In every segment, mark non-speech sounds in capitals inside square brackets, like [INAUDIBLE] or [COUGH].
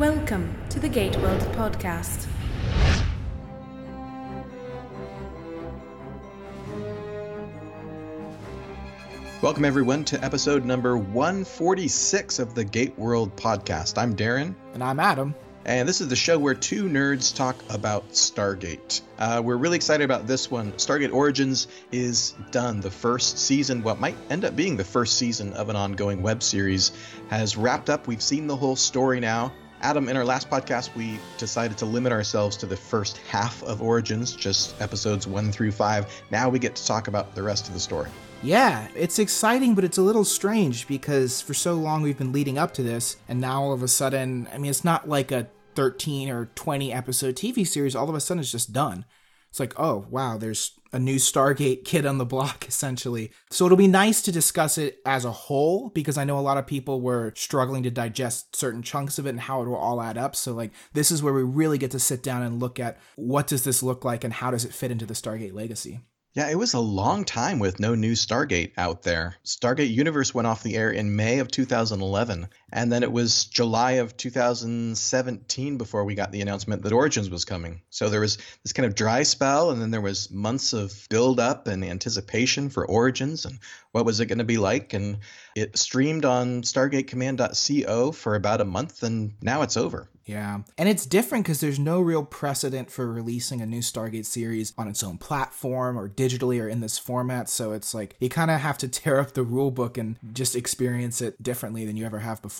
Welcome to the Gate World podcast. Welcome, everyone, to episode number 146 of the Gate World podcast. I'm Darren. And I'm Adam. And this is the show where two nerds talk about Stargate. Uh, we're really excited about this one. Stargate Origins is done. The first season, what might end up being the first season of an ongoing web series, has wrapped up. We've seen the whole story now. Adam, in our last podcast, we decided to limit ourselves to the first half of Origins, just episodes one through five. Now we get to talk about the rest of the story. Yeah, it's exciting, but it's a little strange because for so long we've been leading up to this, and now all of a sudden, I mean, it's not like a 13 or 20 episode TV series, all of a sudden it's just done. It's like, oh, wow, there's a new Stargate kid on the block, [LAUGHS] essentially. So it'll be nice to discuss it as a whole because I know a lot of people were struggling to digest certain chunks of it and how it will all add up. So, like, this is where we really get to sit down and look at what does this look like and how does it fit into the Stargate legacy. Yeah, it was a long time with no new Stargate out there. Stargate Universe went off the air in May of 2011, and then it was July of 2017 before we got the announcement that Origins was coming. So there was this kind of dry spell, and then there was months of build up and anticipation for Origins and what was it going to be like. And it streamed on StargateCommand.co for about a month, and now it's over. Yeah. And it's different because there's no real precedent for releasing a new Stargate series on its own platform or digitally or in this format. So it's like you kind of have to tear up the rule book and just experience it differently than you ever have before.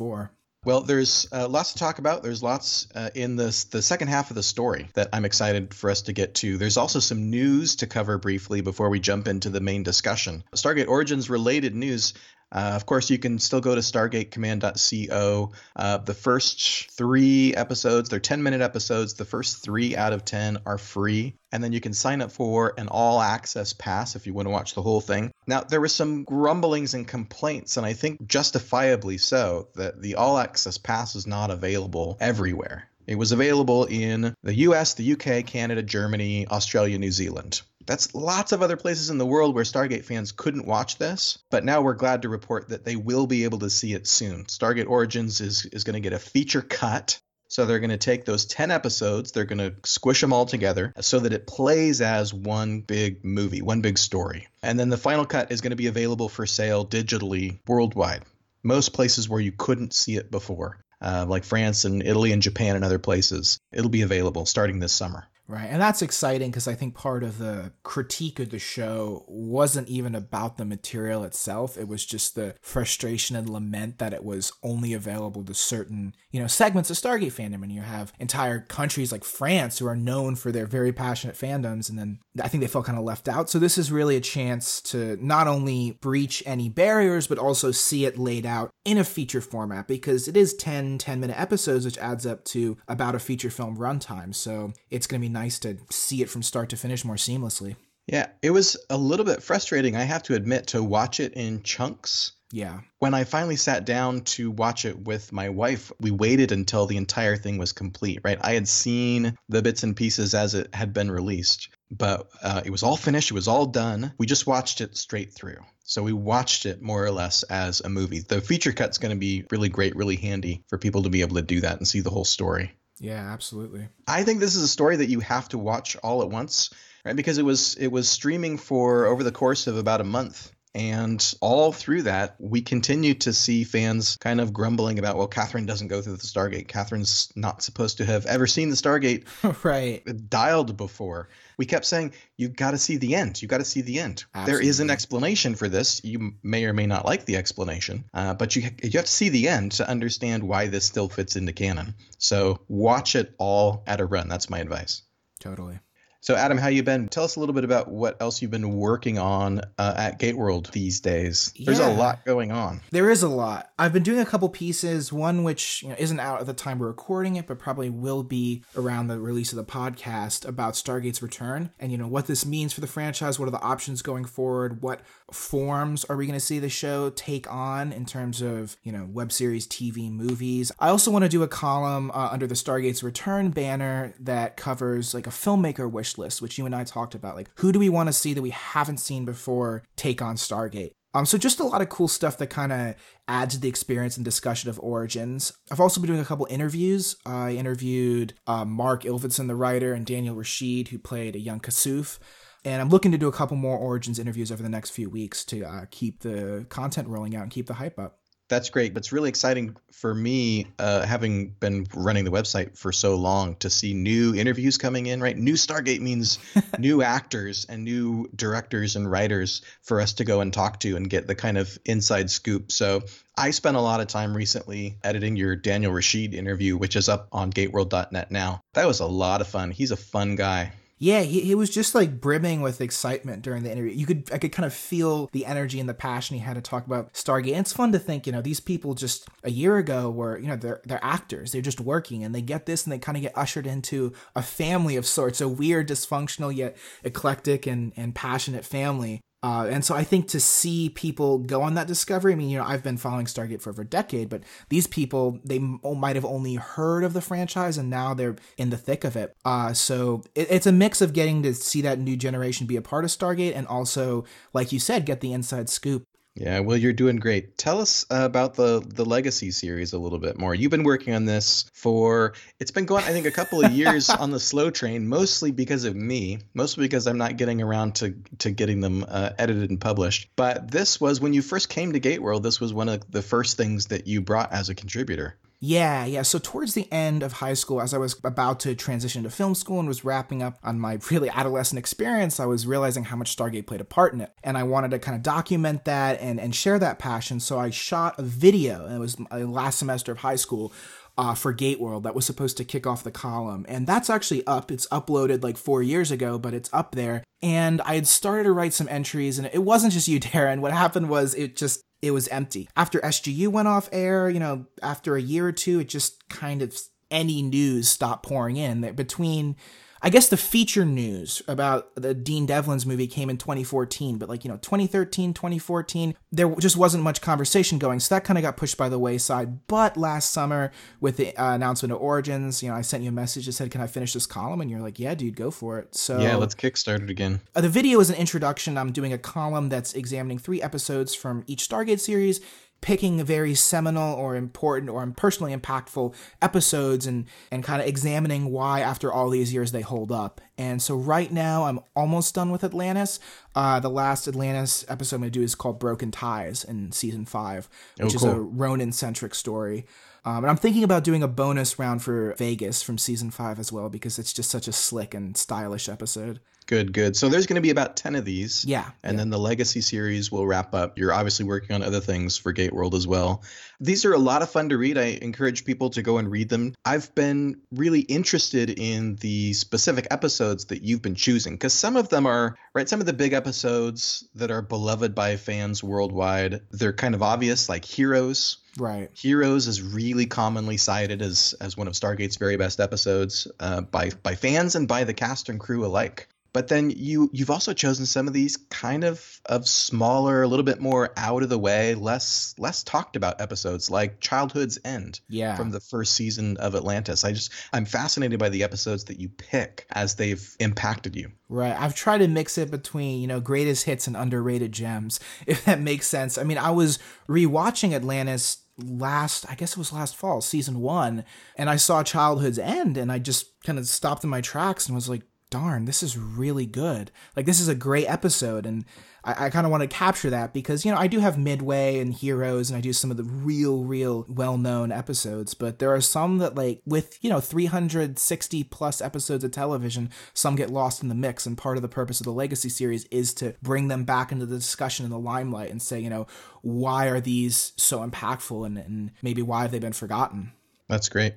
Well, there's uh, lots to talk about. There's lots uh, in this the second half of the story that I'm excited for us to get to. There's also some news to cover briefly before we jump into the main discussion. Stargate Origins related news. Uh, of course, you can still go to stargatecommand.co. Uh, the first three episodes, they're 10 minute episodes. The first three out of 10 are free. And then you can sign up for an all access pass if you want to watch the whole thing. Now, there was some grumblings and complaints, and I think justifiably so, that the all access pass is not available everywhere. It was available in the US, the UK, Canada, Germany, Australia, New Zealand. That's lots of other places in the world where Stargate fans couldn't watch this, but now we're glad to report that they will be able to see it soon. Stargate Origins is, is going to get a feature cut. So they're going to take those 10 episodes, they're going to squish them all together so that it plays as one big movie, one big story. And then the final cut is going to be available for sale digitally worldwide. Most places where you couldn't see it before, uh, like France and Italy and Japan and other places, it'll be available starting this summer. Right. And that's exciting because I think part of the critique of the show wasn't even about the material itself. It was just the frustration and lament that it was only available to certain, you know, segments of Stargate fandom. And you have entire countries like France who are known for their very passionate fandoms. And then I think they felt kind of left out. So this is really a chance to not only breach any barriers, but also see it laid out in a feature format because it is 10 10 minute episodes, which adds up to about a feature film runtime. So it's going to be nice to see it from start to finish more seamlessly. Yeah, it was a little bit frustrating, I have to admit, to watch it in chunks. Yeah. When I finally sat down to watch it with my wife, we waited until the entire thing was complete, right? I had seen the bits and pieces as it had been released, but uh, it was all finished, it was all done. We just watched it straight through. So we watched it more or less as a movie. The feature cut's going to be really great, really handy for people to be able to do that and see the whole story. Yeah, absolutely. I think this is a story that you have to watch all at once, right? Because it was it was streaming for over the course of about a month. And all through that, we continue to see fans kind of grumbling about, well, Catherine doesn't go through the Stargate. Catherine's not supposed to have ever seen the Stargate [LAUGHS] right. dialed before. We kept saying, you got to see the end. You got to see the end. Absolutely. There is an explanation for this. You may or may not like the explanation, uh, but you, you have to see the end to understand why this still fits into canon. So watch it all at a run. That's my advice. Totally. So, Adam, how you been? Tell us a little bit about what else you've been working on uh, at Gateworld these days. There's Yeah. a lot going on. There is a lot. I've been doing a couple pieces, one which you know, isn't out at the time we're recording it, but probably will be around the release of the podcast about Stargate's return and you know what this means for the franchise, what are the options going forward, what forms are we going to see the show take on in terms of, you know, web series, TV, movies. I also want to do a column uh, under the Stargate's return banner that covers like a filmmaker wish list, which you and I talked about. Like who do we want to see that we haven't seen before take on Stargate? Um, so just a lot of cool stuff that kind of adds to the experience and discussion of Origins. I've also been doing a couple interviews. I interviewed uh, Mark Ilvedson, the writer, and Daniel Rashid, who played a young Kasuf. And I'm looking to do a couple more Origins interviews over the next few weeks to uh, keep the content rolling out and keep the hype up that's great. But it's really exciting for me, uh, having been running the website for so long, to see new interviews coming in. Right, new Stargate means [LAUGHS] new actors and new directors and writers for us to go and talk to and get the kind of inside scoop. So I spent a lot of time recently editing your Daniel Rashid interview, which is up on GateWorld.net now. That was a lot of fun. He's a fun guy. Yeah, he, he was just like brimming with excitement during the interview. You could I could kind of feel the energy and the passion he had to talk about Stargate. And it's fun to think, you know, these people just a year ago were, you know, they're they're actors. They're just working and they get this and they kind of get ushered into a family of sorts, a weird, dysfunctional yet eclectic and, and passionate family. Uh, and so I think to see people go on that discovery, I mean, you know, I've been following Stargate for over a decade, but these people, they m- might have only heard of the franchise and now they're in the thick of it. Uh, so it, it's a mix of getting to see that new generation be a part of Stargate and also, like you said, get the inside scoop yeah, well, you're doing great. Tell us uh, about the the Legacy series a little bit more. You've been working on this for it's been going, I think, a couple of years [LAUGHS] on the slow train, mostly because of me, mostly because I'm not getting around to to getting them uh, edited and published. But this was when you first came to Gateworld. This was one of the first things that you brought as a contributor. Yeah, yeah. So towards the end of high school, as I was about to transition to film school and was wrapping up on my [LAUGHS] really adolescent experience, I was realizing how much Stargate played a part in it. And I wanted to kind of document that and, and share that passion. So I shot a video, and it was my last semester of high school. Uh, for Gateworld that was supposed to kick off the column. And that's actually up. It's uploaded like four years ago, but it's up there. And I had started to write some entries, and it wasn't just you, [LAUGHS] Darren. What happened was it just it was empty. After SGU went off air, you know, after a year or two, it just kind of any news stopped pouring in. Between I guess the feature news about the Dean Devlin's movie came in 2014, but like, you know, 2013, 2014, there just wasn't much conversation going. So that kind of got pushed by the wayside. But last summer, with the uh, announcement of Origins, you know, I sent you a message that said, Can I finish this column? And you're like, Yeah, dude, go for it. So, yeah, let's kickstart it again. Uh, the video is an introduction. I'm doing a column that's examining three episodes from each Stargate series picking very seminal or important or personally impactful episodes and and kind of examining why after all these years they hold up. And so right now I'm almost done with Atlantis. Uh, the last Atlantis episode I'm gonna do is called Broken Ties in season five, which oh, cool. is a Ronon centric story. Um, and I'm thinking about doing a bonus round for Vegas from season five as well because it's just such a slick and stylish episode. Good, good. So there's going to be about 10 of these. Yeah. And yeah. then the Legacy series will wrap up. You're obviously working on other things for Gate World as well. These are a lot of fun to read. I encourage people to go and read them. I've been really interested in the specific episodes that you've been choosing because some of them are, right, some of the big episodes that are beloved by fans worldwide, they're kind of obvious, like Heroes. Right. Heroes is really commonly cited as as one of Stargate's very best episodes uh, by by fans and by the cast and crew alike but then you you've also chosen some of these kind of of smaller a little bit more out of the way less less talked about episodes like childhood's end yeah. from the first season of atlantis. I just i'm fascinated by the episodes that you pick as they've impacted you. Right. I've tried to mix it between you know greatest hits and underrated gems [LAUGHS] if that makes sense. I mean i was rewatching atlantis last i guess it was last fall season one and i saw childhood's end and i just kind of stopped in my tracks and was like darn, this is really good. Like, this is a great episode. And I, I kind of want to capture that because, you know, I do have Midway and Heroes and I do some of the real, real well known episodes, but there are some that, like, with, you know, 360 plus episodes of television, some get lost in the mix. And part of the purpose of the Legacy series is to bring them back into the discussion in the limelight and say, you know, why are these so impactful and, and maybe why have they been forgotten? That's great.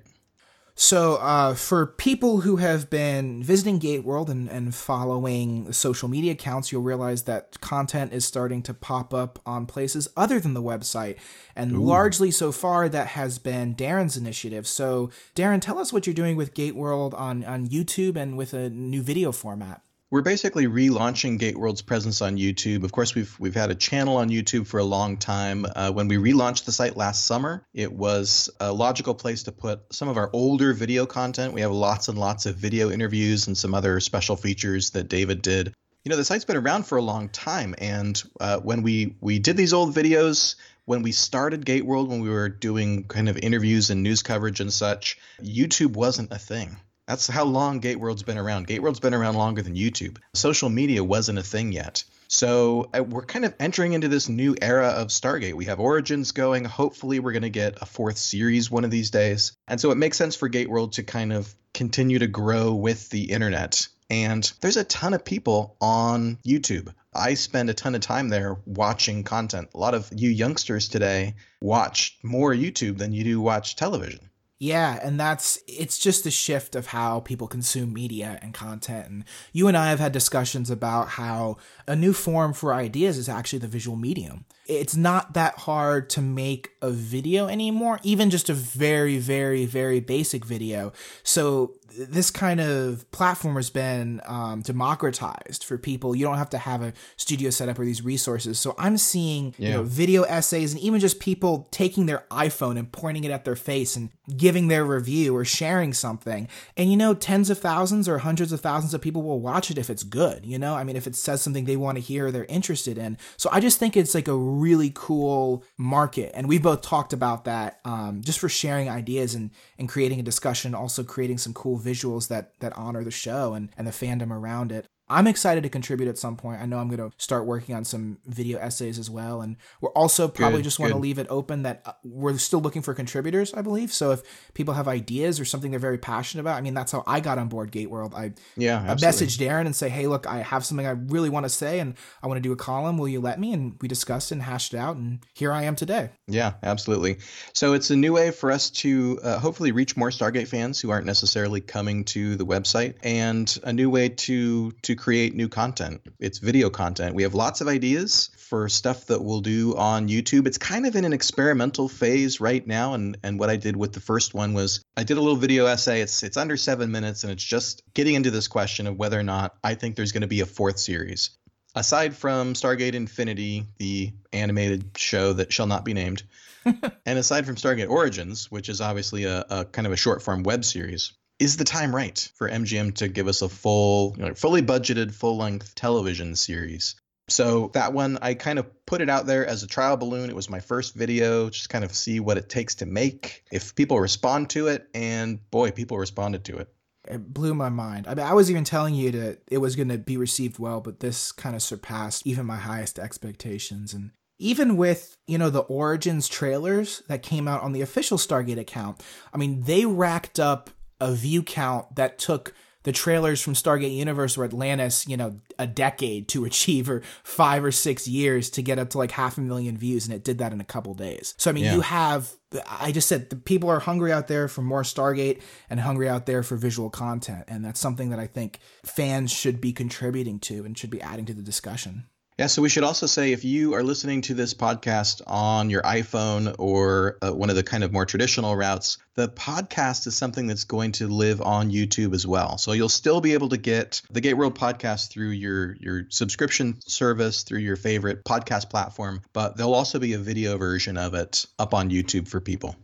So, uh, for people who have been visiting Gateworld and, and following social media accounts, you'll realize that content is starting to pop up on places other than the website. And Ooh. largely so far, that has been Darren's initiative. So, Darren, tell us what you're doing with Gateworld on, on YouTube and with a new video format we're basically relaunching Gateworld's presence on YouTube. Of course, we've we've had a channel on YouTube for a long time. Uh, when we relaunched the site last summer, it was a logical place to put some of our older video content. We have lots and lots of video interviews and some other special features that David did You know, the site's been around for a long time, and uh, when we we did these old videos, when we started Gate World, when we were doing kind of interviews and news coverage and such, YouTube wasn't a thing. That's how long Gate World's been around. Gate World's been around longer than YouTube. Social media wasn't a thing yet. So uh, we're kind of entering into this new era of Stargate. We have Origins going. Hopefully, we're going to get a fourth series one of these days. And so it makes sense for Gate World to kind of continue to grow with the internet. And there's a ton of people on YouTube. I spend a ton of time there watching content. A lot of you youngsters today watch more YouTube than you do watch television. Yeah, and that's it's just a shift of how people consume media and content. And you and I have had discussions about how a new form for ideas is actually the visual medium. It's not that hard to make a video anymore, even just a very, very, very basic video. So this kind of platform has been um, democratized for people. You don't have to have a studio set up or these resources. So I'm seeing yeah. you know, video essays and even just people taking their iPhone and pointing it at their face and giving their review or sharing something. And you know, tens of thousands or hundreds of thousands of people will watch it if it's good. You know, I mean, if it says something they want to hear, they're interested in. So I just think it's like a really cool market. And we both talked about that um, just for sharing ideas and, and creating a discussion, also creating some cool visuals that that honor the show and, and the fandom around it. I'm excited to contribute at some point. I know I'm going to start working on some video essays as well. And we're also probably good, just want to leave it open that uh, we're still looking for contributors, I believe. So if people have ideas or something they're very passionate about, I mean, that's how I got on board Gate World. I, yeah, I messaged Darren and say, hey, look, I have something I really want to say and I want to do a column. Will you let me? And we discussed and hashed it out. And here I am today. Yeah, absolutely. So it's a new way for us to uh, hopefully reach more Stargate fans who aren't necessarily coming to the website and a new way to, to to create new content. It's video content. We have lots of ideas for stuff that we'll do on YouTube. It's kind of in an experimental phase right now. And, and what I did with the first one was I did a little video essay. It's it's under seven minutes and it's just getting into this question of whether or not I think there's going to be a fourth series. Aside from Stargate Infinity, the animated show that shall not be named, [LAUGHS] and aside from Stargate Origins, which is obviously a, a kind of a short form web series, is the time right for MGM to give us a full, you know, fully budgeted, full length television series? So that one, I kind of put it out there as a trial balloon. It was my first video, just kind of see what it takes to make, if people respond to it, and boy, people responded to it. It blew my mind. I mean, I was even telling you that it was going to be received well, but this kind of surpassed even my highest expectations. And even with you know the origins trailers that came out on the official stargate account i mean they racked up a view count that took the trailers from Stargate Universe or Atlantis, you know, a decade to [LAUGHS] achieve or five or six years to get up to like half a million views. And it did that in a couple days. So, I mean, yeah. you have, I just said the people are hungry out there for more Stargate and hungry out there for visual content. And that's something that I think fans should be contributing to and should be adding to the discussion. Yeah, so we should also say if you are listening to this podcast on your iPhone or uh, one of the kind of more traditional routes, the podcast is something that's going to live on YouTube as well. So you'll still be able to get the Gate World podcast through your your subscription service, through your favorite podcast platform, but there'll also be a video version of it up on YouTube for people.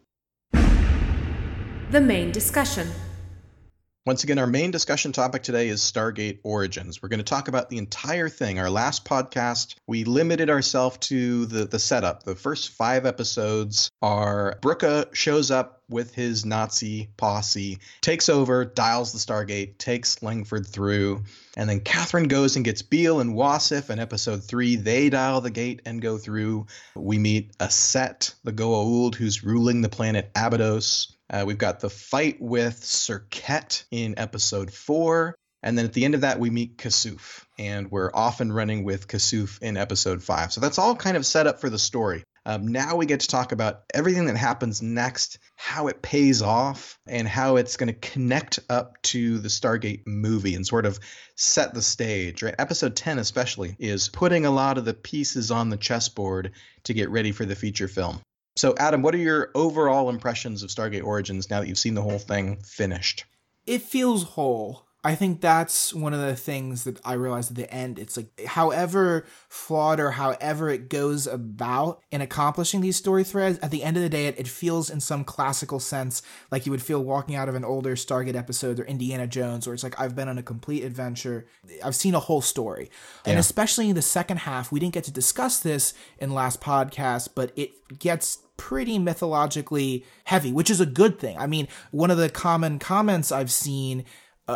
The main discussion. Once again, our main discussion topic today is Stargate Origins. We're going to talk about the entire thing. Our last podcast, we limited ourselves to the, the setup. The first five episodes are Brücke shows up with his Nazi posse, takes over, dials the Stargate, takes Langford through, and then Catherine goes and gets Beale and Wasif in episode three. They dial the gate and go through. We meet Aset, the Goa'uld, who's ruling the planet Abydos. Uh, we've got the fight with Serket in episode four. And then at the end of that, we meet Kasuf, and we're off and running with Kasuf in episode five. So that's all kind of set up for the story. Um, now we get to talk about everything that happens next, how it pays off, and how it's going to connect up to the Stargate movie and sort of set the stage. Right, episode ten especially is putting a lot of the pieces on the chessboard to get ready for the feature film. So, Adam, what are your overall impressions of Stargate Origins now that you've seen the whole thing finished? It feels whole. I think that's one of the things that I realized at the end. It's like, however flawed or however it goes about in accomplishing these story threads, at the end of the day, it, it feels in some classical sense like you would feel walking out of an older Stargate episode or Indiana Jones, where it's like, I've been on a complete adventure. I've seen a whole story. And especially in the second half, we didn't get to discuss this in last podcast, but it gets pretty mythologically heavy, which is a good thing. I mean, one of the common comments I've seen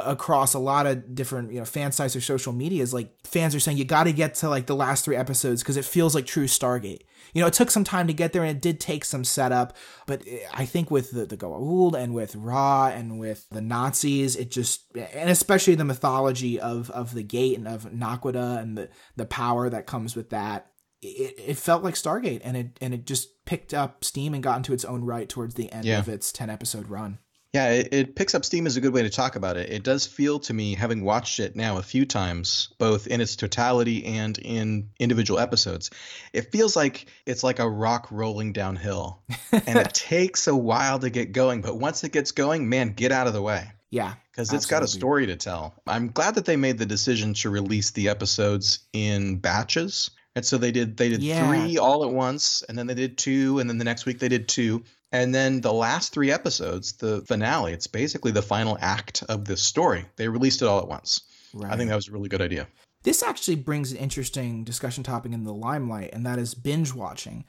across a lot of different you know fan sites or social media is like fans are saying you got to get to like the last three episodes because it feels like true Stargate. You know, it took some time to get there and it did take some setup, but eh, I think with the, the Goa'uld and with Ra and with the Nazis, it just eh, and especially the mythology of of the gate and of Naquadah and the the power that comes with that. It, it felt like Stargate, and it and it just picked up steam and got into its own right towards the end Yeah. of its ten episode run. Yeah, it, it picks up steam is a good way to talk about it. It does feel to me, having watched it now a few times, both in its totality and in individual episodes, it feels like it's like a rock rolling downhill. [LAUGHS] and it takes a while to get going, but once it gets going, man, get out of the way. Yeah, Because it's got a story to tell. I'm glad that they made the decision to release the episodes in batches. And so they did they did Yeah. three all at once, and then they did two, and then the next week they did two. And then the last three episodes, the finale, it's basically the final act of this story. They released it all at once. right. I think that was a really good idea. This actually brings an interesting discussion topic in the limelight, and that is binge watching.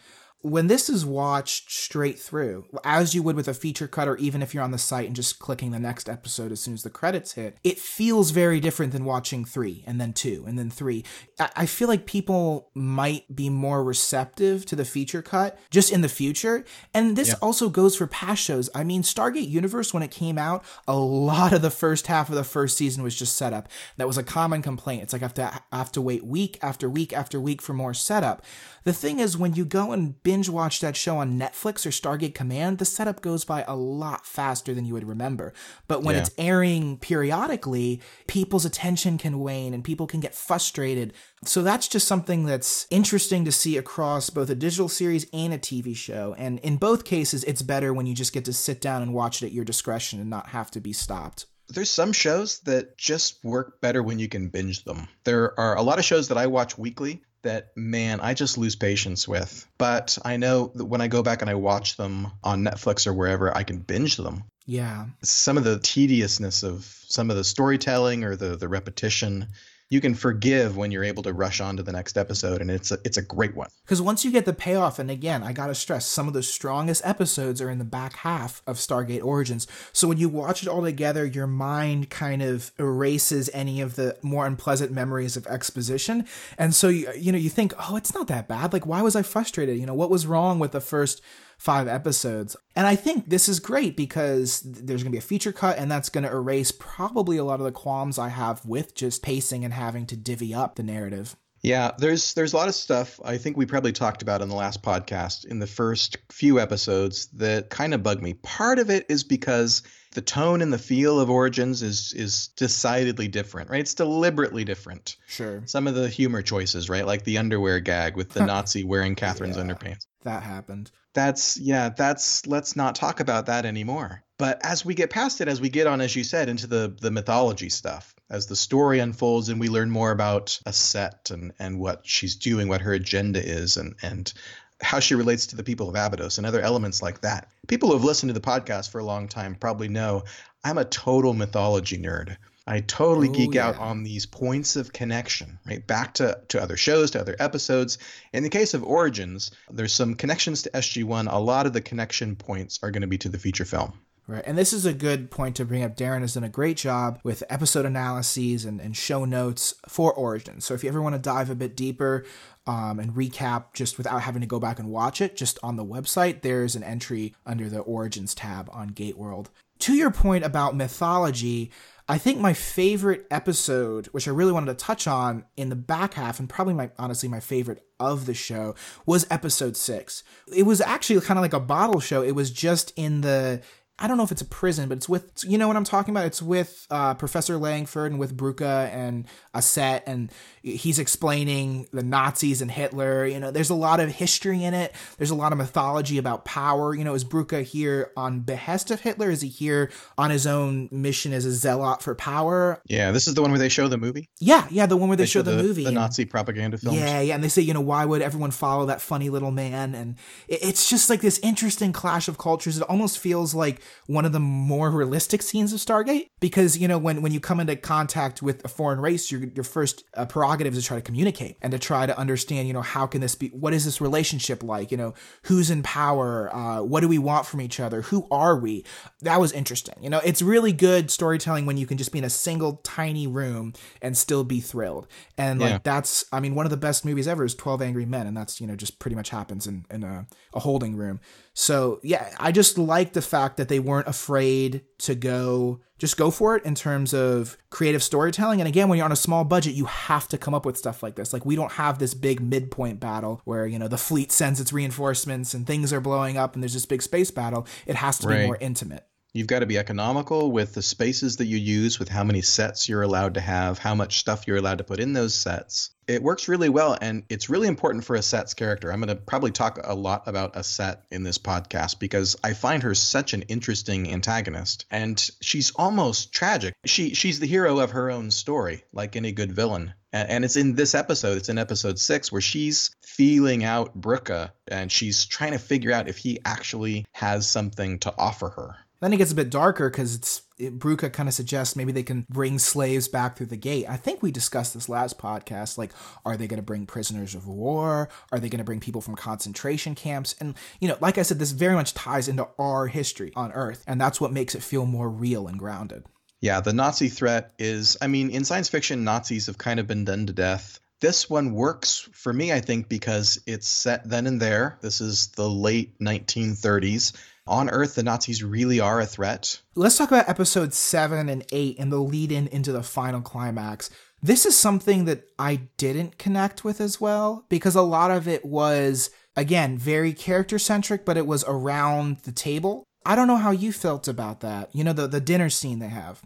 When this is watched straight through, as you would with a feature cut, or even if you're on the site and just clicking the next episode as soon as the credits hit, it feels very different than watching three and then two and then three. I feel like people might be more receptive to the feature cut just in the future. And this Yeah. also goes for past shows. I mean, Stargate Universe, when it came out, a lot of the first half of the first season was just setup. That was a common complaint. It's like I have to, I have to wait week after week after week for more setup. The thing is, when you go and binge watch that show on Netflix or Stargate Command, the setup goes by a lot faster than you would remember. But when Yeah. it's airing periodically, people's attention can wane and people can get frustrated. So that's just something that's interesting to see across both a digital series and a TV show. And in both cases, it's better when you just get to sit down and watch it at your discretion and not have to be stopped. There's some shows that just work better when you can binge them. There are a lot of shows that I watch weekly that, man, I just lose patience with. But I know that when I go back and I watch them on Netflix or wherever, I can binge them. Yeah. Some of the tediousness of some of the storytelling or the, the repetition, you can forgive when you're able to rush on to the next episode, and it's a, it's a great one. Because once you get the payoff, and again, I gotta stress, some of the strongest episodes are in the back half of Stargate Origins. So when you watch it all together, your mind kind of erases any of the more unpleasant memories of exposition. And so you, you know, you think, oh, it's not that bad. Like, why was I frustrated? You know, what was wrong with the first five episodes? And I think this is great because there's gonna be a feature cut, and that's gonna erase probably a lot of the qualms I have with just pacing and having to divvy up the narrative. Yeah, there's there's a lot of stuff I think we probably talked about in the last podcast in the first few episodes that kind of bug me. Part of it is because the tone and the feel of Origins is is decidedly different, right? It's deliberately different. Sure. Some of the humor choices, right? Like the underwear gag with the [LAUGHS] Nazi wearing Catherine's Yeah. underpants. That happened. That's yeah, that's let's not talk about that anymore. But as we get past it, as we get on, as you said, into the the mythology stuff, as the story unfolds and we learn more about Aset and and what she's doing, what her agenda is, and and how she relates to the people of Abydos and other elements like that. People who have listened to the podcast for a long time probably know I'm a total mythology nerd. I totally Oh, geek out on these points of connection, right? Back to, to other shows, to other episodes. In the case of Origins, there's some connections to SG1. A lot of the connection points are going to be to the feature film. Right. And this is a good point to bring up. Darren has done a great job with episode analyses and, and show notes for Origins. So if you ever want to dive a bit deeper um, and recap just without having to go back and watch it, just on the website, there's an entry under the Origins tab on Gate World. To your point about mythology, I think my favorite episode, which I really wanted to touch on in the back half, and probably my honestly my favorite of the show, was episode six. It was actually kind of like a bottle show. It was just in the I don't know if it's a prison, but it's with you know what I'm talking about. It's with uh, Professor Langford and with Brucke and Aset, and he's explaining the Nazis and Hitler. You know, there's a lot of history in it. There's a lot of mythology about power. You know, is Brucke here on behest of Hitler? Is he here on his own mission as a zealot for power? Yeah, this is the one where they show the movie. Yeah, yeah, the one where they, They show, the, movie, the and- Nazi propaganda film. Yeah, yeah, and they say, you know, why would everyone follow that funny little man? And it- it's just like this interesting clash of cultures. It almost feels like one of the more realistic scenes of Stargate because you know when when you come into contact with a foreign race, your your first uh, prerogative is to try to communicate and to try to understand, you know, how can this be? What is this relationship like? You know, who's in power? Uh, what do we want from each other? Who are we? That was interesting. You know, it's really good storytelling when you can just be in a single tiny room and still be thrilled. And like Yeah. that's I mean one of the best movies ever is 12 Angry Men and that's you know just pretty much happens in in a, a holding room. So yeah, I just like the fact that they weren't afraid to go just go for it in terms of creative storytelling. And again, when you're on a small budget, you have to come up with stuff like this. Like we don't have this big midpoint battle where, you know, the fleet sends its reinforcements and things are blowing up and there's this big space battle. It has to be more intimate. You've got to be economical with the spaces that you use, with how many sets you're allowed to have, how much stuff you're allowed to put in those sets. It works really well, and it's really important for Aset's character. I'm going to probably talk a lot about Aset in this podcast because I find her such an interesting antagonist, and she's almost tragic. She she's the hero of her own story, like any good villain. And it's in this episode, it's in episode six, where she's feeling out Brücke and she's trying to figure out if he actually has something to offer her. Then it gets a bit darker because it's it, Brücke kind of suggests maybe they can bring slaves back through the gate. I think we discussed this last podcast. Like, are they going to bring prisoners of war? Are they going to bring people from concentration camps? And you know, like I said, this very much ties into our history on Earth, and that's what makes it feel more real and grounded. Yeah, the Nazi threat is, I mean, in science fiction, Nazis have kind of been done to death. This one works for me, I think, because it's set then and there. This is the late 1930s. On Earth, the Nazis really are a threat. Let's talk about episode seven and eight and the lead in into the final climax. This is something that I didn't connect with as well because a lot of it was, again, very character centric, but it was around the table. I don't know how you felt about that. You know, the, the dinner scene they have.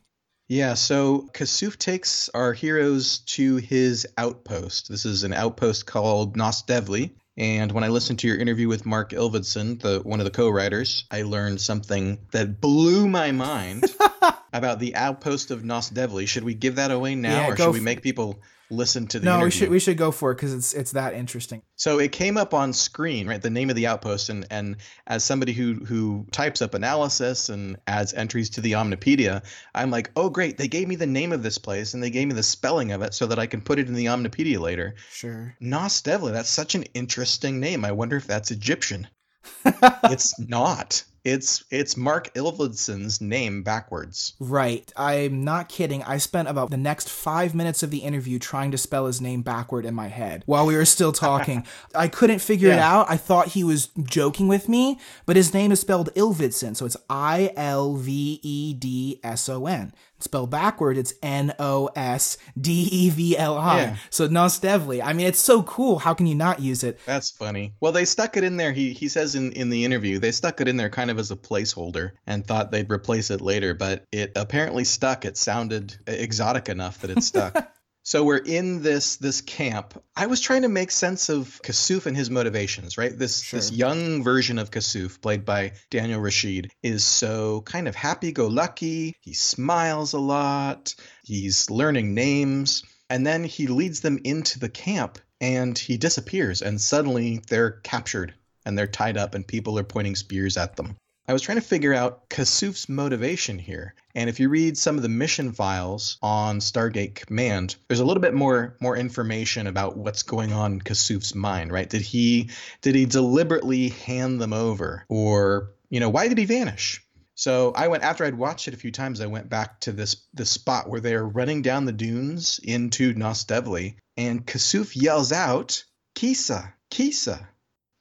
Yeah, so Kasuf takes our heroes to his outpost. This is an outpost called Nosdevli. And when I listened to your interview with Mark Ilvedson, the one of the co-writers, I learned something that blew my mind [LAUGHS] about the outpost of Nosdevli. Should we give that away now, Yeah, or should we make people listen to the No, interview? we should we should go for it because it's it's that interesting. So it came up on screen, right? The name of the outpost, and and as somebody who who types up analysis and adds entries to the Omnipedia, I'm like, oh great, they gave me the name of this place and they gave me the spelling of it so that I can put it in the Omnipedia later. Sure. Nostevla, that's such an interesting name. I wonder if that's Egyptian. [LAUGHS] it's not. It's it's Mark Ilvedson's name backwards. Right. I'm not kidding. I spent about the next five minutes of the interview trying to spell his name backward in my head while we were still talking. [LAUGHS] I couldn't figure it out. I thought he was joking with me, but his name is spelled Ilvedson. So it's I L V E D S O N. Spelled backward, it's N O S D E V L I. Yeah. So Nosdevli. I mean, it's so cool. How can you not use it? That's funny. Well, they stuck it in there. He he says in in the interview they stuck it in there kind of as a placeholder and thought they'd replace it later, but it apparently stuck. It sounded exotic enough that it stuck. [LAUGHS] so we're in this this camp. I was trying to make sense of Kasuf and his motivations, right? This this young version of Kasuf, played by Daniel Rashid, is so kind of happy-go-lucky. He smiles a lot. He's learning names. And then he leads them into the camp and he disappears. And suddenly they're captured and they're tied up and people are pointing spears at them. I was trying to figure out Kasuf's motivation here. And if you read some of the mission files on Stargate Command, there's a little bit more more information about what's going on in Kasuf's mind, right? Did he did he deliberately hand them over? Or, you know, why did he vanish? So I went after I'd watched it a few times. I went back to this this spot where they're running down the dunes into Nosdevli, and Kasuf yells out, "Kisa, Kisa!"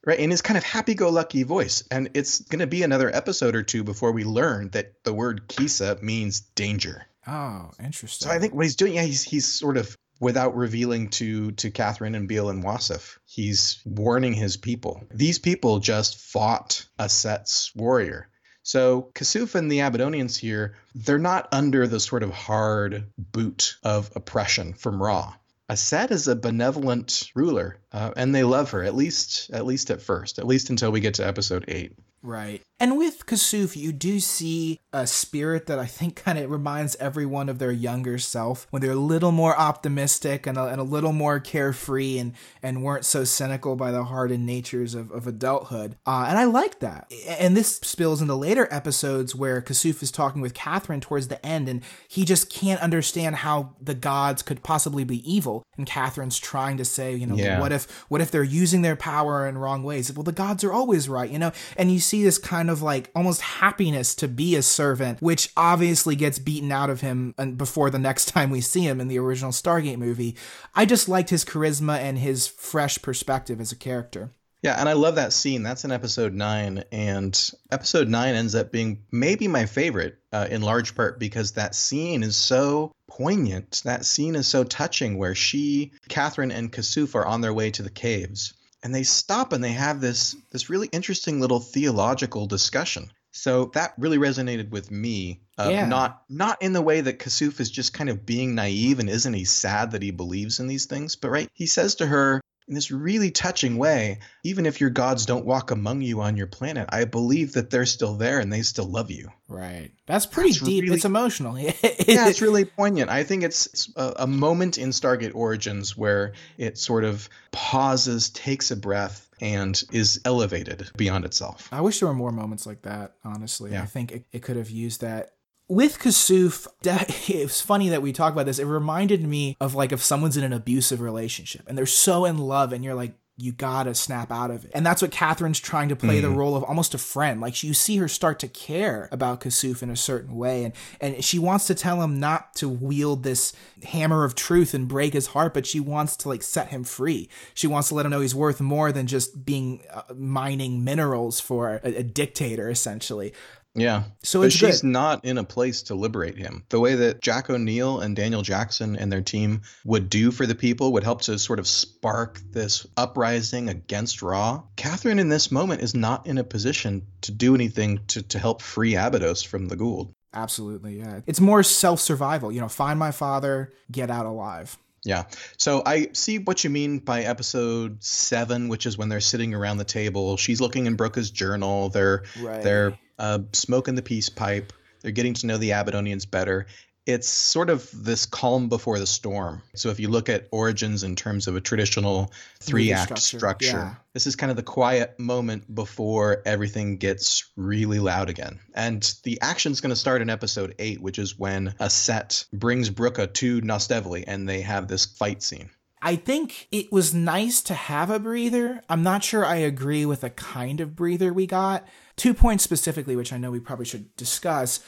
Right in his kind of happy-go-lucky voice, and it's going to be another episode or two before we learn that the word Kisa means danger. Oh, interesting. So I think what he's doing, yeah, he's he's sort of without revealing to to Catherine and Beale and Wasif, he's warning his people. These people just fought Aset's warrior. So Kasuf and the Abydonians here, they're not under the sort of hard boot of oppression from Ra. Aset is a benevolent ruler, uh, and they love her at least at least at first, at least until we get to episode eight. Right. And with Kasuf, you do see a spirit that I think [LAUGHS] kind of reminds everyone of their younger self when they're a little more optimistic and a, and a little more carefree and, and weren't so cynical by the hardened natures of, of adulthood. Uh, and I like that. And this spills into later episodes where Kasuf is talking with Catherine towards the end and he just can't understand how the gods could possibly be evil. And Catherine's trying to say, you know, yeah. what if what if they're using their power in wrong ways? Well, the gods are always right, you know? And you see this kind of like almost happiness to be a servant, which obviously gets beaten out of him before the next [LAUGHS] time we see him in the original Stargate movie. I just liked his charisma and his fresh perspective as a character. Yeah, and I love that scene. That's in episode nine, and episode nine ends up being maybe my favorite, uh, in large part because that scene is so poignant. That scene is so touching, where she, Catherine, and Kasuf are on their way to the caves, and they stop and they have this this really interesting little theological discussion. So that really resonated with me. Uh, yeah. Not not in the way that Kasuf is just kind of being naive and isn't he sad that he believes in these things, but right, he says to her in this really touching way, even if your gods don't walk among you on your planet, I believe that they're still there and they still love you. Right. That's pretty That's deep. Really, it's emotional. [LAUGHS] yeah, it's really poignant. I think it's a, a moment in Stargate Origins where it sort of pauses, takes a breath, and is elevated beyond itself. I wish there were more moments like that, honestly. Yeah. I think it, it could have used that with Kasuf, [LAUGHS] it's funny that we talk about this. It reminded me of like if someone's in an abusive relationship and they're so in love and you're like, you gotta snap out of it. And that's what Catherine's trying to play mm. the role of almost a friend. Like you see her start to care about Kasuf in a certain way. And, and she wants to tell him not to wield this hammer of truth and break his heart, but she wants to like set him free. She wants to let him know he's worth more than just being uh, mining minerals for a, a dictator, essentially. Yeah. So but she's good. not in a place to liberate him. The way that Jack O'Neill and Daniel Jackson and their team would do for the people would help to sort of spark this uprising against Ra. Catherine in this moment is not in a position to do anything to, to help free Abydos from the Goa'uld. Absolutely, yeah. It's more self survival. You know, find my father, get out alive. Yeah. So I see what you mean by episode seven, which is when they're sitting around the table. She's looking in Brücke's journal. They're right. they're uh, smoking the peace pipe. They're getting to know the Abydonians better. It's sort of this calm before the storm. So if you look at Origins in terms of a traditional three act structure, structure yeah. this is kind of the quiet moment before everything gets really loud again. And the action's going to start in episode eight, which is when Aset brings Brücke to Nosdevli and they have this fight scene. I think it was nice to have a breather. I'm not sure I agree with the kind of breather we got two points specifically, which I know we probably should discuss.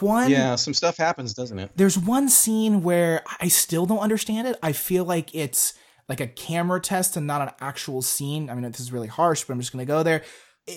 One, yeah, some stuff happens, doesn't it? There's one scene where I still don't understand it. I feel like it's like a camera test and not an actual scene. I mean, this is really harsh, but I'm just going to go there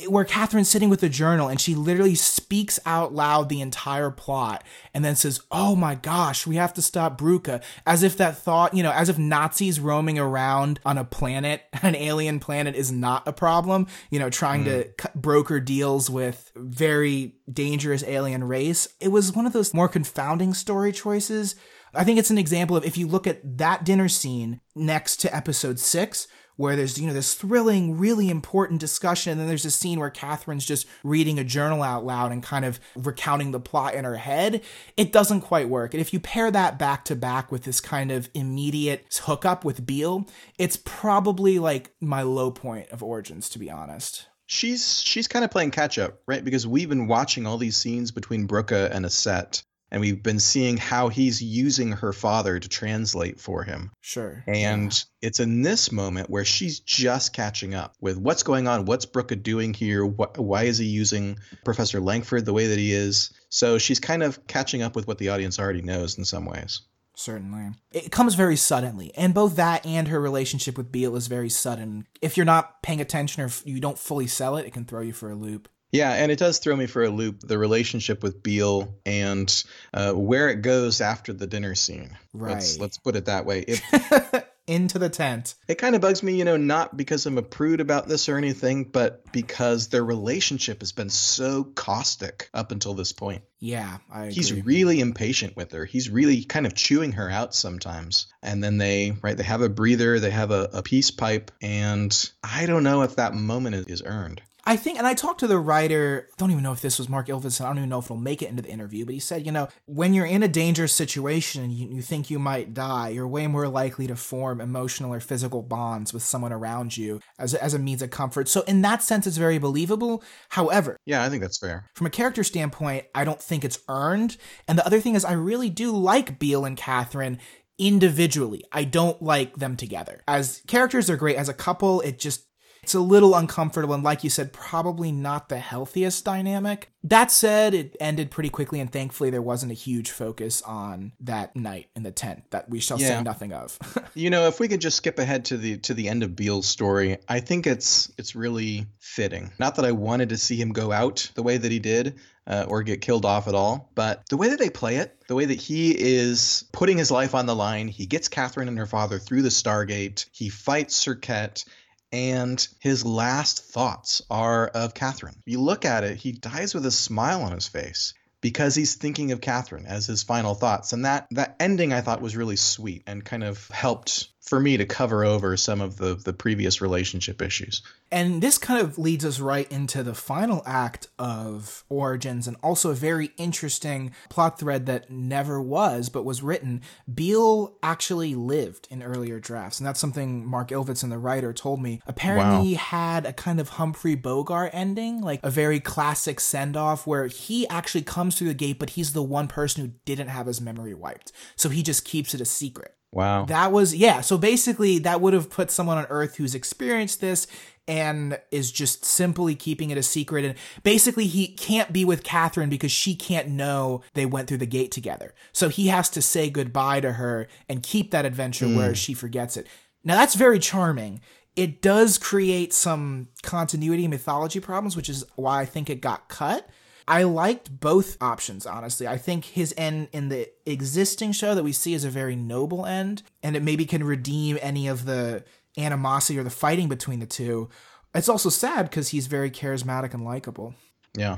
where Catherine's sitting with a journal and she literally speaks out loud the entire plot and then says, Oh my gosh, we have to stop Brücke. As if that thought, you know, as if Nazis roaming around on a planet, [LAUGHS] an alien planet, is not a problem, you know, trying mm. to broker deals with very dangerous alien race. It was one of those more confounding story choices. I think it's an example of if you look at that dinner scene next to episode six, where there's you know this thrilling, really important discussion, and then there's a scene where Catherine's just reading a journal out loud and kind of recounting the plot in her head. It doesn't quite work. And if you pair that back to back with this kind of immediate hookup with Beale, it's probably like my low point of Origins, to be honest she's she's kind of playing catch up, right? Because we've been watching all these scenes between Brücke and Aset, and we've been seeing how he's using her father to translate for him. Sure. And yeah. it's in this moment where she's just catching up with what's going on, what's Brücke doing here, wh- why is he using Professor Langford the way that he is. So she's kind of catching up with what the audience already knows in some ways. Certainly. It comes very suddenly. And both that and her relationship with Beale is very sudden. If you're not paying attention or you don't fully sell it, it can throw you for a loop. Yeah, and it does throw me for a loop the relationship with Beale and uh, where it goes after the dinner scene. Right. Let's, let's put it that way. If [LAUGHS] into the tent. It kind of bugs me, you know, not because I'm a prude about this or anything, but because their relationship has been so caustic up until this point. Yeah. He's really impatient with her. He's really kind of chewing her out sometimes. And then they, right, they have a breather, they have a, a peace pipe, and I don't know if that moment is earned. I think, and I talked to the writer, don't even know if this was Mark Ilvedson, I don't even know if it'll make it into the interview, but he said, you know, when you're in a dangerous situation and you, you think you might die, you're way more likely to form emotional or physical bonds with someone around you as a, as a means of comfort. So, in that sense, it's very believable. However, yeah, I think that's fair. From a character standpoint, I don't think it's earned. And the other thing is, I really do like Beale and Catherine individually. I don't like them together. As characters, they're great. As a couple, it just it's a little uncomfortable and, like you said, probably not the healthiest dynamic. That said, it ended pretty quickly, and thankfully, there wasn't a huge focus on that night in the tent that we shall yeah. say nothing of. [LAUGHS] you know, if we could just skip ahead to the to the end of Beale's story, I think it's it's really fitting. Not that I wanted to see him go out the way that he did, uh, or get killed off at all. But the way that they play it, the way that he is putting his life on the line, he gets Catherine and her father through the Stargate, he fights Serket, and his last thoughts are of Catherine. You look at it, he dies with a smile on his face because he's thinking of Catherine as his final thoughts. And that that ending I thought was really sweet and kind of helped for me to cover over some of the the previous relationship issues. And this kind of leads us right into the final act of Origins and also a very interesting plot thread that never was but was written. Beale actually lived in earlier drafts, and that's something Mark Ilvedson and the writer, told me. Apparently wow. he had a kind of Humphrey Bogart ending, like a very classic send-off where he actually comes through the gate, but he's the one person who didn't have his memory wiped. So he just keeps it a secret. Wow. That was, yeah. So basically, that would have put someone on Earth who's experienced this and is just simply keeping it a secret. And basically, he can't be with Catherine because she can't know they went through the gate together. So he has to say goodbye to her and keep that adventure mm. where she forgets it. Now, that's very charming. It does create some continuity mythology problems, which is why I think it got cut I liked both options, honestly. I think his end in the existing show that we see is a very noble end, and it maybe can redeem any of the animosity or the fighting between the two. It's also sad because he's very charismatic and likable. Yeah.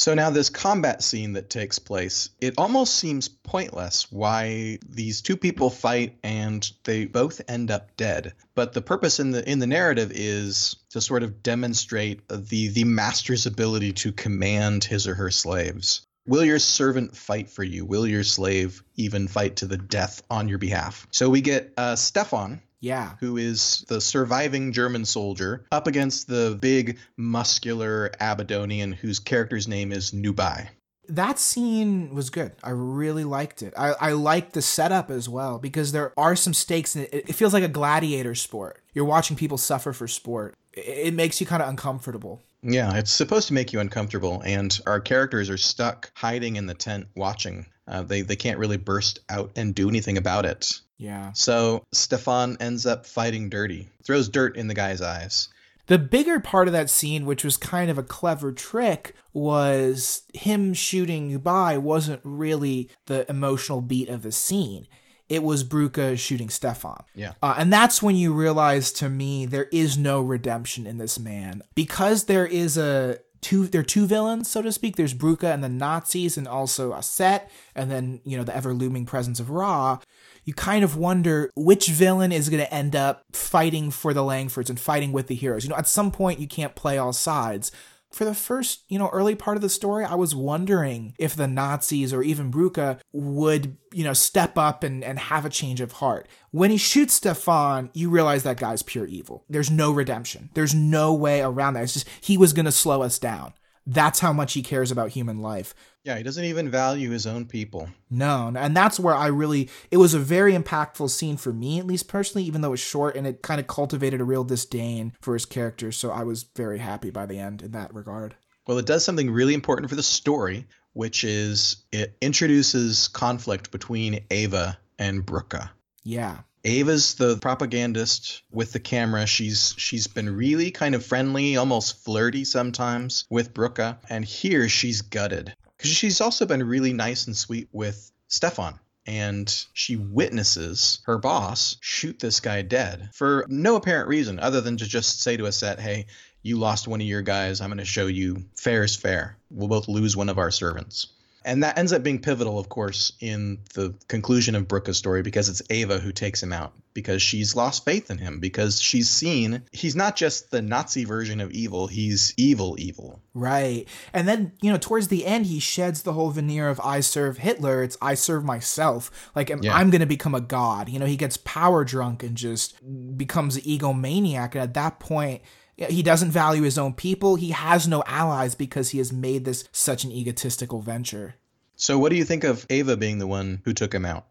So now this combat scene that takes place, it almost seems pointless why these two people fight and they both end up dead. But the purpose in the in the narrative is to sort of demonstrate the the master's ability to command his or her slaves. Will your servant fight for you? Will your slave even fight to the death on your behalf? So we get uh, Stefan, yeah. Who is the surviving German soldier up against the big, muscular Abydonian whose character's name is Nubai. That scene was good. I really liked it. I, I liked the setup as well because there are some stakes in it. It feels like a gladiator sport. You're watching people suffer for sport. It, it makes you kind of uncomfortable. Yeah, it's supposed to make you uncomfortable, and our characters are stuck hiding in the tent watching. Uh, they they can't really burst out and do anything about it. Yeah. So Stefan ends up fighting dirty, throws dirt in the guy's eyes. The bigger part of that scene, which was kind of a clever trick, was him shooting by wasn't really the emotional beat of the scene. It was Brücke shooting Stefan. Yeah. Uh, and that's when you realize to me there is no redemption in this man. Because there is a two there are two villains, so to speak. There's Brücke and the Nazis and also Aset, and then, you know, the ever looming presence of Ra you kind of wonder which villain is going to end up fighting for the Langfords and fighting with the heroes. You know, at some point you can't play all sides. For the first, you know, early part of the story, I was wondering if the Nazis or even Brücke would, you know, step up and, and have a change of heart. When he shoots Stefan, you realize that guy's pure evil. There's no redemption. There's no way around that. It's just he was going to slow us down. That's how much he cares about human life. Yeah, he doesn't even value his own people. No, and that's where I really it was a very impactful scene for me, at least personally, even though it was short and it kind of cultivated a real disdain for his character. So I was very happy by the end in that regard. Well, it does something really important for the story, which is it introduces conflict between Ava and Brücke. Yeah. Ava's the propagandist with the camera. She's she's been really kind of friendly, almost flirty sometimes with Brücke, and here she's gutted because she's also been really nice and sweet with Stefan. and she witnesses her boss shoot this guy dead for no apparent reason other than to just say to Aset, hey, you lost one of your guys. I'm going to show you fair is fair. We'll both lose one of our servants. And that ends up being pivotal, of course, in the conclusion of Brücke's story because it's Ava who takes him out because she's lost faith in him because she's seen he's not just the Nazi version of evil, he's evil, evil. Right. And then, you know, towards the end, he sheds the whole veneer of I serve Hitler. It's I serve myself. Like, yeah. I'm going to become a god. You know, he gets power drunk and just becomes an egomaniac. And at that point, he doesn't value his own people. He has no allies because he has made this such an egotistical venture. So, what do you think of Ava being the one who took him out?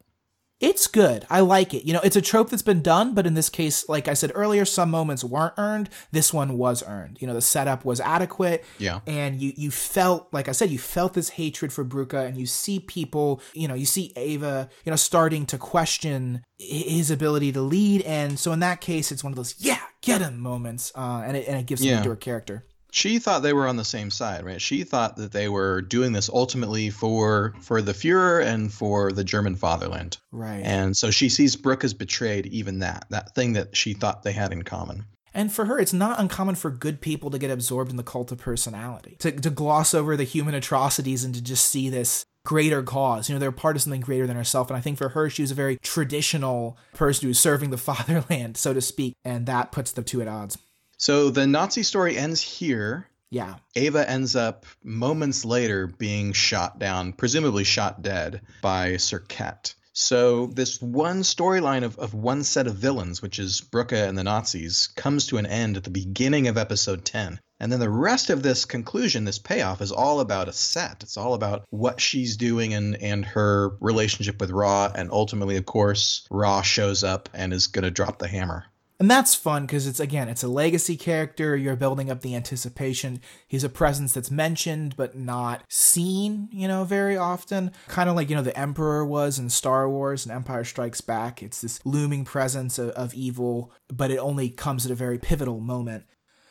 It's good. I like it. You know, it's a trope that's been done, but in this case, like I said earlier, some moments weren't earned. This one was earned. You know, the setup was adequate. Yeah. And you you felt, like I said, you felt this hatred for Brücke, and you see people, you know, you see Ava, you know, starting to question his ability to lead. And so in that case, it's one of those, yeah, get him moments. Uh, and it and it gives yeah. to her character she thought they were on the same side, right? She thought that they were doing this ultimately for for the Führer and for the German fatherland. Right. And so she sees Brücke as betrayed even that, that thing that she thought they had in common. And for her, it's not uncommon for good people to get absorbed in the cult of personality, to, to gloss over the human atrocities and to just see this greater cause. You know, they're part of something greater than herself. And I think for her, she was a very traditional person who's serving the [LAUGHS] fatherland, so to speak. And that puts the two at odds. So the Nazi story ends here. Yeah. Ava ends up moments later being shot down, presumably shot dead by Serket. So this one storyline of, of one set of villains, which is Brücke and the Nazis, comes to an end at the beginning of episode 10. And then the rest of this conclusion, this payoff, is all about Aset. It's all about what she's doing and, and her relationship with Ra. And ultimately, of course, Ra shows up and is going to drop the hammer. And that's fun because it's again, it's a legacy character. You're building up the anticipation. He's a presence that's mentioned but not seen, you know, very often. Kind of like, you know, the Emperor was in Star Wars and Empire Strikes Back. It's this looming presence of, of evil, but it only comes at a very pivotal moment.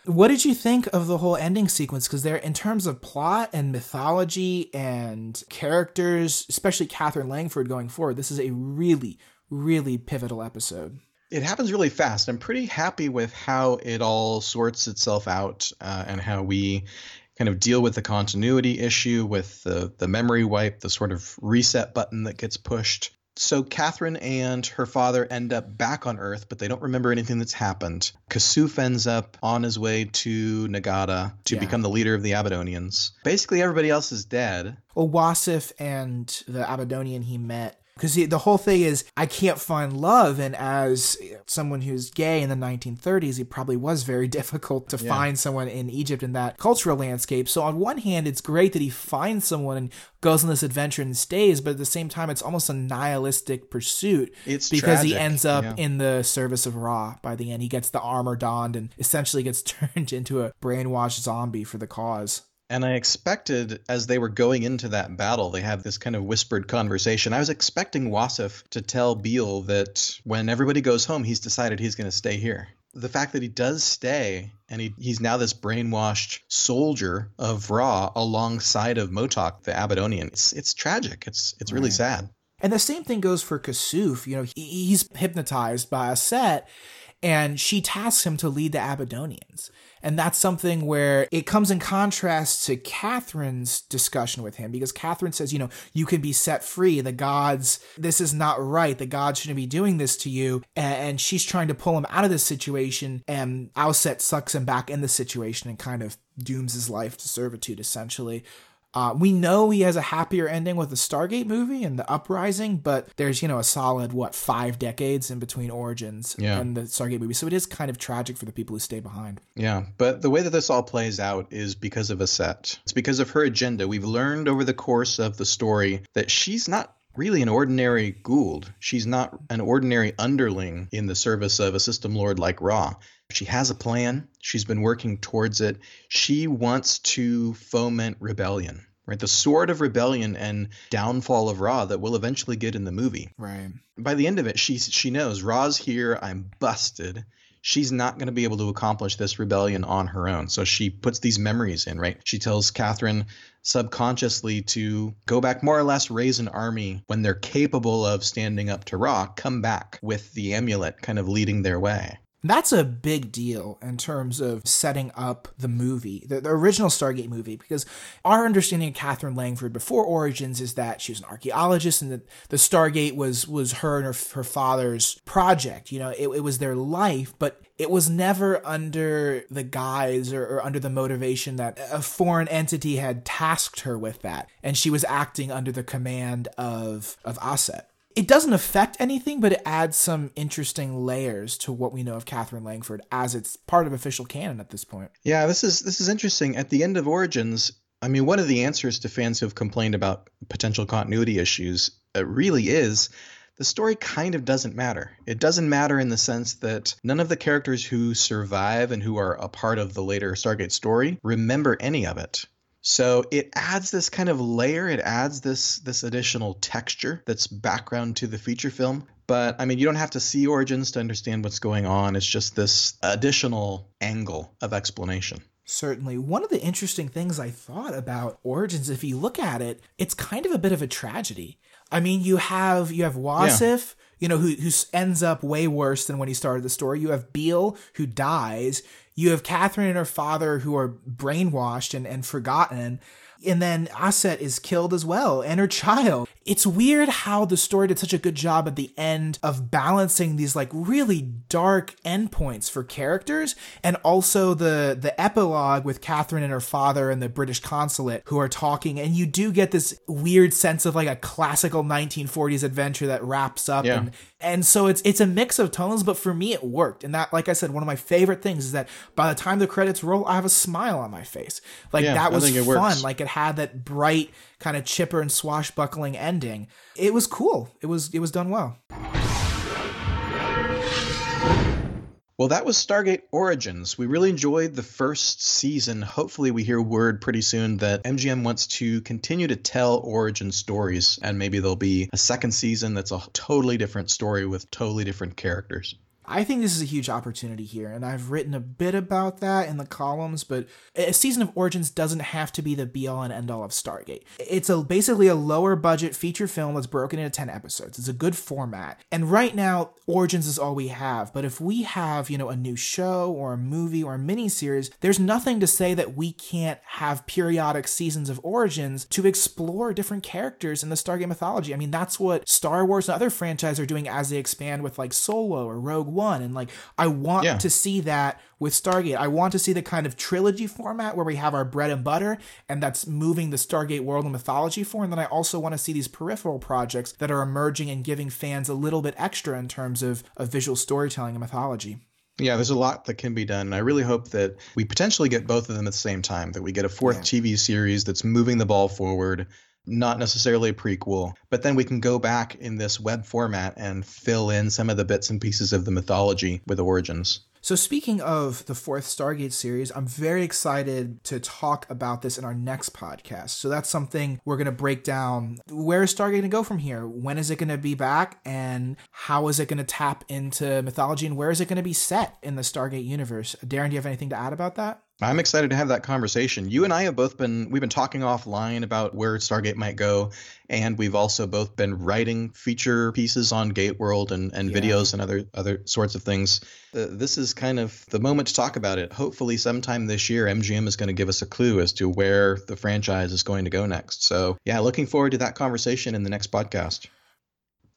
What did you think of the whole ending sequence? Because there, in terms of plot and mythology and characters, especially Catherine Langford going forward, this is a really, really pivotal episode it happens really fast. I'm pretty happy with how it all sorts itself out uh, and how we kind of deal with the continuity issue with the the memory wipe, the sort of reset button that gets pushed. So Catherine and her father end up back on Earth, but they don't remember anything that's happened. Kasuf ends up on his way to Nagada to yeah. become the leader of the Abydonians. Basically, everybody else is dead. Well, Wasif and the Abydonian he met because the whole thing is I can't find love, and as someone who's gay in the 1930s, it probably was very [LAUGHS] difficult to yeah. find someone in Egypt in that cultural landscape. So on one hand, it's great that he finds someone and goes on this adventure and stays, but at the same time, it's almost a nihilistic pursuit. It's because tragic. he ends up yeah. in the service of Ra by the end. He gets the armor donned and essentially gets [LAUGHS] turned into a brainwashed zombie for the cause. And I expected, as they were going into that battle, they had this kind of whispered conversation. I was expecting Wasif to tell Beale that when everybody goes home, he's decided he's going to stay here. The fact that he does stay and he, he's now this brainwashed soldier of Ra alongside of Motok, the Abydonian, it's, it's tragic. It's, it's really right. sad. And the same thing goes for Kasuf. You know, he's hypnotized by Aset and she tasks him to lead the Abydonians. And that's something where it comes in contrast to Catherine's discussion with him because Catherine says, you know, you can be set free. The gods, this is not right. The gods shouldn't be doing this to you. And she's trying to pull him out of this situation. And Aset sucks him back in the situation and kind of dooms his life to servitude, essentially. Uh, we know he has a happier ending with the Stargate movie and the Uprising, but there's, you know, a solid, what, five decades in between Origins yeah. and the Stargate movie. So it is kind of tragic for the people who stay behind. Yeah, but the way that this all plays out is because of Aset. It's because of her agenda. We've learned over the course of the story that she's not really an ordinary Goa'uld. She's not an ordinary underling in the service of a system lord like Ra. She has a plan. She's been working towards it. She wants to foment rebellion, right? The sword of rebellion and downfall of Ra that we'll eventually get in the movie. Right. By the end of it, she she knows Ra's here. I'm busted. she's not going to be able to accomplish this rebellion on her own. So she puts these memories in, right? She tells Catherine subconsciously to go back, more or less raise an army when they're capable of standing up to Ra, come back with the amulet kind of leading their way. That's a big deal in terms of setting up the movie, the, the, original Stargate movie, because our understanding of Catherine Langford before Origins is that she was an archaeologist and that the Stargate was was her and her, her father's project. You know, it, it was their life, but it was never under the guise or, or, under the motivation that a foreign entity had tasked her with that, and she was acting under the command of of Aset it doesn't affect anything, but it adds some interesting layers to what we know of Catherine Langford as it's part of official canon at this point. Yeah, this is this is interesting. At the end of Origins, I mean, one of the answers to fans who have complained about potential continuity issues uh, really is the story kind of doesn't matter. It doesn't matter in the sense that none of the characters who survive and who are a part of the later Stargate story remember any of it. So it adds this kind of layer, it adds this this additional texture that's background to the feature film. But I mean, you don't have to see Origins to understand what's going on. It's just this additional angle of explanation. Certainly. One of the interesting things I thought about Origins, if you look at it, it's kind of a bit of a tragedy. I mean, you have you have Wasif, yeah. You know, who who ends up way worse than when he started the story. You have Beale, who dies. You have Catherine and her father who are brainwashed and, and forgotten. And then Aset is killed as well, and her child. It's weird how the story did such a good job at the end of balancing these like really dark endpoints for characters, and also the the epilogue with Catherine and her father and the British consulate who are talking, and you do get this weird sense of like a classical 1940s adventure that wraps up yeah. and and so it's it's a mix of tones, but for me it worked. And that, like I said, one of my favorite things is that by the time the credits roll, I have a smile on my face. Like yeah, that was fun. Works. Like it had that bright, kind of chipper and swashbuckling ending. It was cool. It was it was done well. Well, that was Stargate Origins. We really enjoyed the first season. Hopefully, we hear word pretty soon that MGM wants to continue to tell origin stories, and maybe there'll be a second season that's a totally different story with totally different characters. I think this is a huge opportunity here, and I've written a bit about that in the columns, but a season of Origins doesn't have to be the be all and end all of Stargate. It's a basically a lower budget feature film that's broken into 10 episodes. It's a good format. And right now, Origins is all we have, but if we have, you know, a new show or a movie or a miniseries, there's nothing to say that we can't have periodic seasons of Origins to explore different characters in the Stargate mythology. I mean, that's what Star Wars and other franchises are doing as they expand with like Solo or Rogue one. And like, I want yeah. to see that with Stargate. I want to see the kind of trilogy format where we have our bread and butter, and that's moving the Stargate world and mythology for. And then I also want to see these peripheral projects that are emerging and giving fans a little bit extra in terms of, of visual storytelling and mythology. Yeah, there's a lot that can be done. And I really hope that we potentially get both of them at the same time, that we get a fourth yeah. TV series that's moving the ball forward, not necessarily a prequel, but then we can go back in this web format and fill in some of the bits and pieces of the mythology with Origins. So, speaking of the fourth Stargate series, I'm very excited to talk about this in our next podcast. So, that's something we're going to break down. Where is Stargate going to go from here? When is it going to be back? And how is it going to tap into mythology? And where is it going to be set in the Stargate universe? Darren, do you have anything to add about that? I'm excited to have that conversation. You and I have both been we've been talking offline about where Stargate might go, and we've also both been writing feature pieces on Gate World and, and yeah. videos and other other sorts of things. Uh, this is kind of the moment to talk about it. Hopefully, sometime this year, MGM is going to give us a clue as to where the franchise is going to go next. So, yeah, looking forward to that conversation in the next podcast.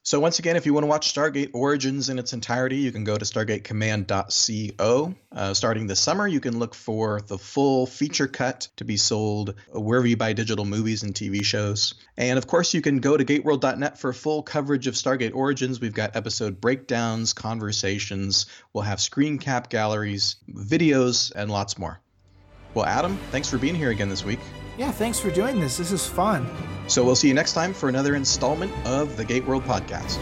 So once again, if you want to watch Stargate Origins in its entirety, you can go to stargatecommand.co. Uh, starting this summer, you can look for the full feature cut to be sold wherever you buy digital movies and TV shows. And of course, you can go to gateworld.net for full coverage of Stargate Origins. We've got episode breakdowns, conversations, we'll have screen cap galleries, videos, and lots more. Well, Adam, thanks for being here again this week. Yeah, thanks for doing this. This is fun. So we'll see you next time for another installment of the Gate World Podcast.